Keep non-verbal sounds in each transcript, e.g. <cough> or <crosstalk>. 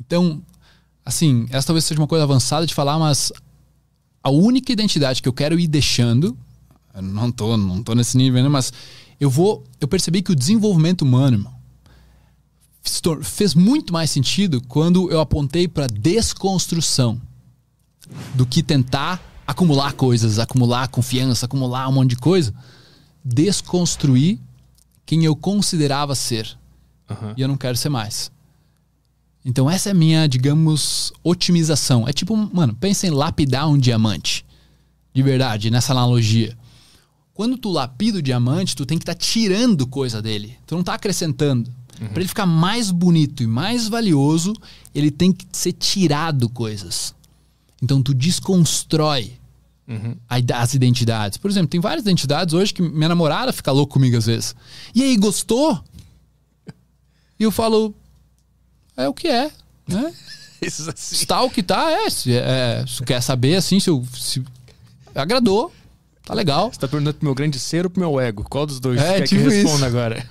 Então, assim, essa talvez seja uma coisa avançada de falar, mas a única identidade que eu quero ir deixando, não tô, não tô nesse nível ainda, mas eu vou, eu percebi que o desenvolvimento humano, irmão, fez muito mais sentido quando eu apontei para desconstrução do que tentar acumular coisas, acumular confiança, acumular um monte de coisa. Desconstruir quem eu considerava ser. Uhum. E eu não quero ser mais. Então essa é a minha, digamos, otimização. É tipo, mano, pensa em lapidar um diamante. De verdade, nessa analogia. Quando tu lapida o diamante, tu tem que estar tá tirando coisa dele. Tu não está acrescentando. Uhum. Para ele ficar mais bonito e mais valioso, ele tem que ser tirado coisas. Então tu desconstrói uhum. as identidades. Por exemplo, tem várias identidades hoje que minha namorada fica louca comigo às vezes. E aí, gostou? E eu falo, é o que é, né? <laughs> Isso assim. Está o que tá, é. Se, é, se quer saber, assim, se, eu, se agradou, tá legal. Você tá perguntando pro meu grande ser ou pro meu ego? Qual dos dois é, quer tipo que responda isso. agora?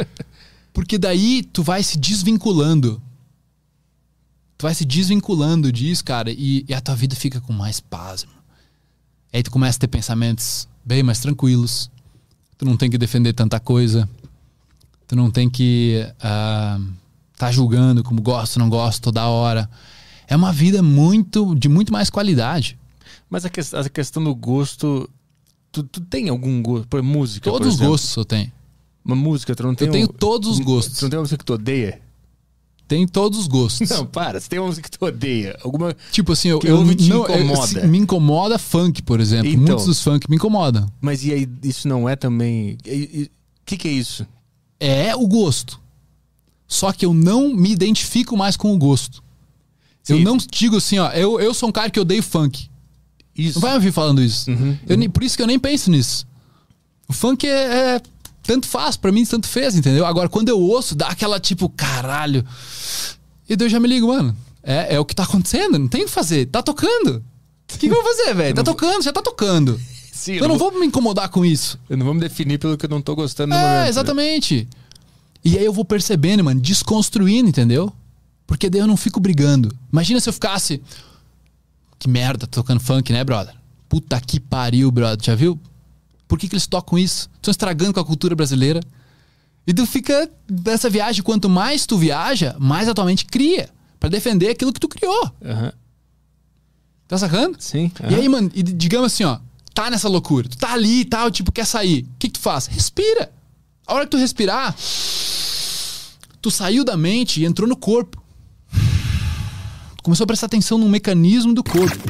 <laughs> Porque daí tu vai se desvinculando. Tu vai se desvinculando disso, cara, e, e a tua vida fica com mais paz. Mano. Aí tu começa a ter pensamentos bem mais tranquilos. Tu não tem que defender tanta coisa. Tu não tem que... Uh, tá julgando como gosto, não gosto toda hora. É uma vida muito de muito mais qualidade. Mas a, que, a questão do gosto, tu, tu tem algum gosto por música? Todos por os gostos eu tenho. Uma música, tu não tem Eu tenho um, todos os gostos. Tu não tem uma música que tu odeia? Tem todos os gostos. Não, para. Você tem uma música que tu odeia? Alguma Tipo assim, eu, eu não, incomoda? Eu, me incomoda funk, por exemplo. Então, Muitos dos funk me incomodam. Mas e aí, isso não é também... O que, que é isso? É o gosto. Só que eu não me identifico mais com o gosto. Sim. Eu não digo assim, ó, eu, eu sou um cara que odeio funk. Isso. Não vai me ouvir falando isso. Uhum, eu, uhum. Por isso que eu nem penso nisso. O funk é, é tanto faz, para mim tanto fez, entendeu? Agora, quando eu ouço, dá aquela tipo, caralho. E daí eu já me ligo, mano. É, é o que tá acontecendo, não tem o que fazer. Tá tocando. O que, que eu vou fazer, velho? Tá tocando, já tá tocando. <laughs> Sim, eu, eu não vou... vou... me incomodar com isso. Eu não vou me definir pelo que eu não tô gostando no é, momento. É, exatamente. Né? E aí eu vou percebendo, mano, desconstruindo, entendeu? Porque daí eu não fico brigando. Imagina se eu ficasse. Que merda, tocando funk, né, brother? Puta que pariu, brother. Já viu? Por que, que eles tocam isso? Estão estragando com a cultura brasileira. E tu fica dessa viagem, quanto mais tu viaja, mais atualmente cria. para defender aquilo que tu criou. Uhum. Tá sacando? Sim. Uhum. E aí, mano, e digamos assim, ó, tá nessa loucura. Tu tá ali e tal, tipo, quer sair. O que, que tu faz? Respira. A hora que tu respirar, tu saiu da mente e entrou no corpo. Começou a prestar atenção no mecanismo do corpo.